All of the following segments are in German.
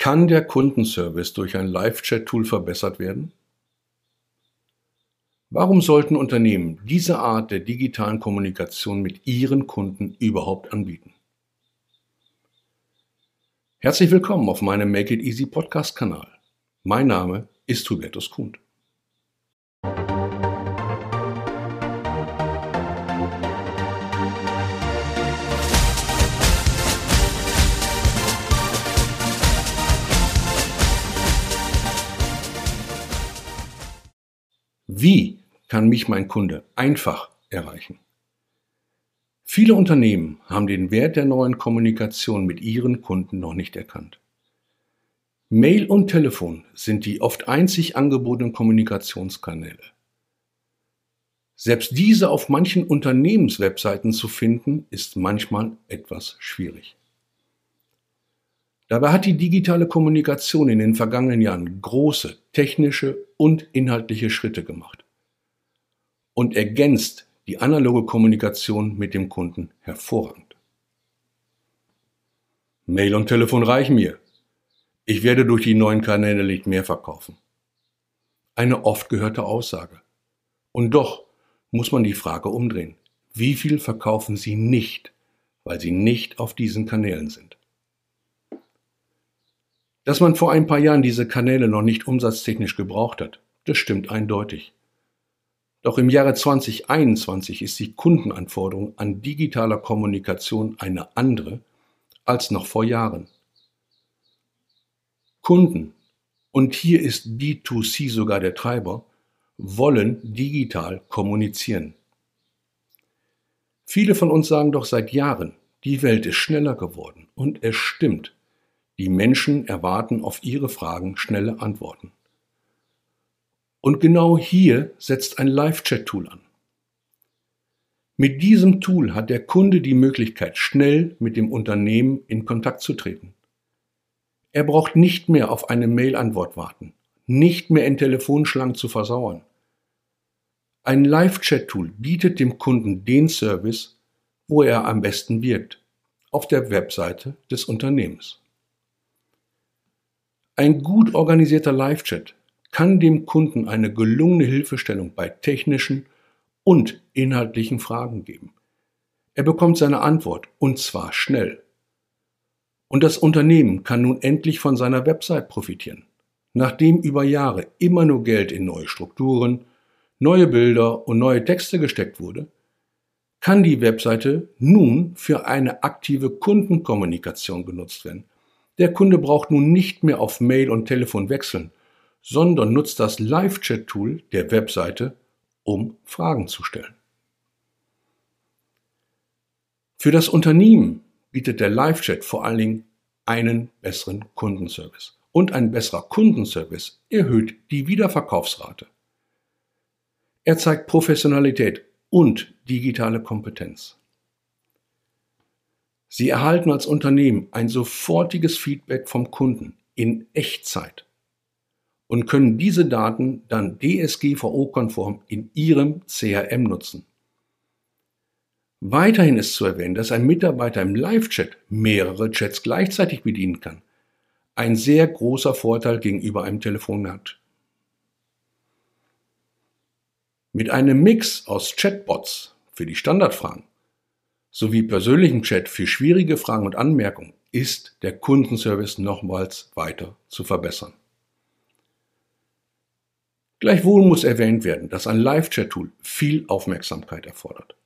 Kann der Kundenservice durch ein Live-Chat-Tool verbessert werden? Warum sollten Unternehmen diese Art der digitalen Kommunikation mit ihren Kunden überhaupt anbieten? Herzlich willkommen auf meinem Make It Easy Podcast Kanal. Mein Name ist Hubertus Kuhn. Wie kann mich mein Kunde einfach erreichen? Viele Unternehmen haben den Wert der neuen Kommunikation mit ihren Kunden noch nicht erkannt. Mail und Telefon sind die oft einzig angebotenen Kommunikationskanäle. Selbst diese auf manchen Unternehmenswebseiten zu finden, ist manchmal etwas schwierig. Dabei hat die digitale Kommunikation in den vergangenen Jahren große technische und inhaltliche Schritte gemacht und ergänzt die analoge Kommunikation mit dem Kunden hervorragend. Mail und Telefon reichen mir. Ich werde durch die neuen Kanäle nicht mehr verkaufen. Eine oft gehörte Aussage. Und doch muss man die Frage umdrehen. Wie viel verkaufen Sie nicht, weil Sie nicht auf diesen Kanälen sind? Dass man vor ein paar Jahren diese Kanäle noch nicht umsatztechnisch gebraucht hat, das stimmt eindeutig. Doch im Jahre 2021 ist die Kundenanforderung an digitaler Kommunikation eine andere als noch vor Jahren. Kunden, und hier ist B2C sogar der Treiber, wollen digital kommunizieren. Viele von uns sagen doch seit Jahren, die Welt ist schneller geworden und es stimmt. Die Menschen erwarten auf ihre Fragen schnelle Antworten. Und genau hier setzt ein Live-Chat-Tool an. Mit diesem Tool hat der Kunde die Möglichkeit, schnell mit dem Unternehmen in Kontakt zu treten. Er braucht nicht mehr auf eine Mail-Antwort warten, nicht mehr in Telefonschlangen zu versauern. Ein Live-Chat-Tool bietet dem Kunden den Service, wo er am besten wirkt, auf der Webseite des Unternehmens. Ein gut organisierter Live-Chat kann dem Kunden eine gelungene Hilfestellung bei technischen und inhaltlichen Fragen geben. Er bekommt seine Antwort und zwar schnell. Und das Unternehmen kann nun endlich von seiner Website profitieren. Nachdem über Jahre immer nur Geld in neue Strukturen, neue Bilder und neue Texte gesteckt wurde, kann die Webseite nun für eine aktive Kundenkommunikation genutzt werden der Kunde braucht nun nicht mehr auf Mail und Telefon wechseln, sondern nutzt das Live-Chat-Tool der Webseite, um Fragen zu stellen. Für das Unternehmen bietet der Live-Chat vor allen Dingen einen besseren Kundenservice. Und ein besserer Kundenservice erhöht die Wiederverkaufsrate. Er zeigt Professionalität und digitale Kompetenz. Sie erhalten als Unternehmen ein sofortiges Feedback vom Kunden in Echtzeit und können diese Daten dann DSGVO-konform in Ihrem CRM nutzen. Weiterhin ist zu erwähnen, dass ein Mitarbeiter im Live-Chat mehrere Chats gleichzeitig bedienen kann. Ein sehr großer Vorteil gegenüber einem Telefonat. Mit einem Mix aus Chatbots für die Standardfragen sowie persönlichen Chat für schwierige Fragen und Anmerkungen ist der Kundenservice nochmals weiter zu verbessern. Gleichwohl muss erwähnt werden, dass ein Live-Chat-Tool viel Aufmerksamkeit erfordert.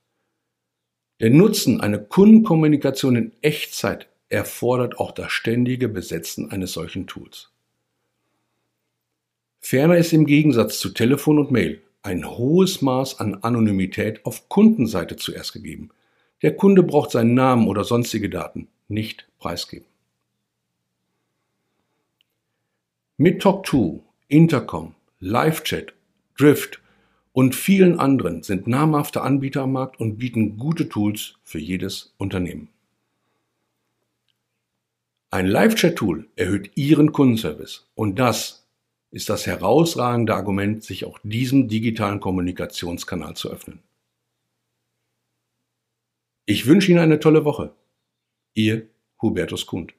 Der Nutzen einer Kundenkommunikation in Echtzeit erfordert auch das ständige Besetzen eines solchen Tools. Ferner ist im Gegensatz zu Telefon und Mail ein hohes Maß an Anonymität auf Kundenseite zuerst gegeben – der Kunde braucht seinen Namen oder sonstige Daten nicht preisgeben. Mit Talk2, Intercom, LiveChat, Drift und vielen anderen sind namhafte Anbieter am Markt und bieten gute Tools für jedes Unternehmen. Ein Live-Chat-Tool erhöht Ihren Kundenservice und das ist das herausragende Argument, sich auch diesem digitalen Kommunikationskanal zu öffnen. Ich wünsche Ihnen eine tolle Woche. Ihr Hubertus Kund.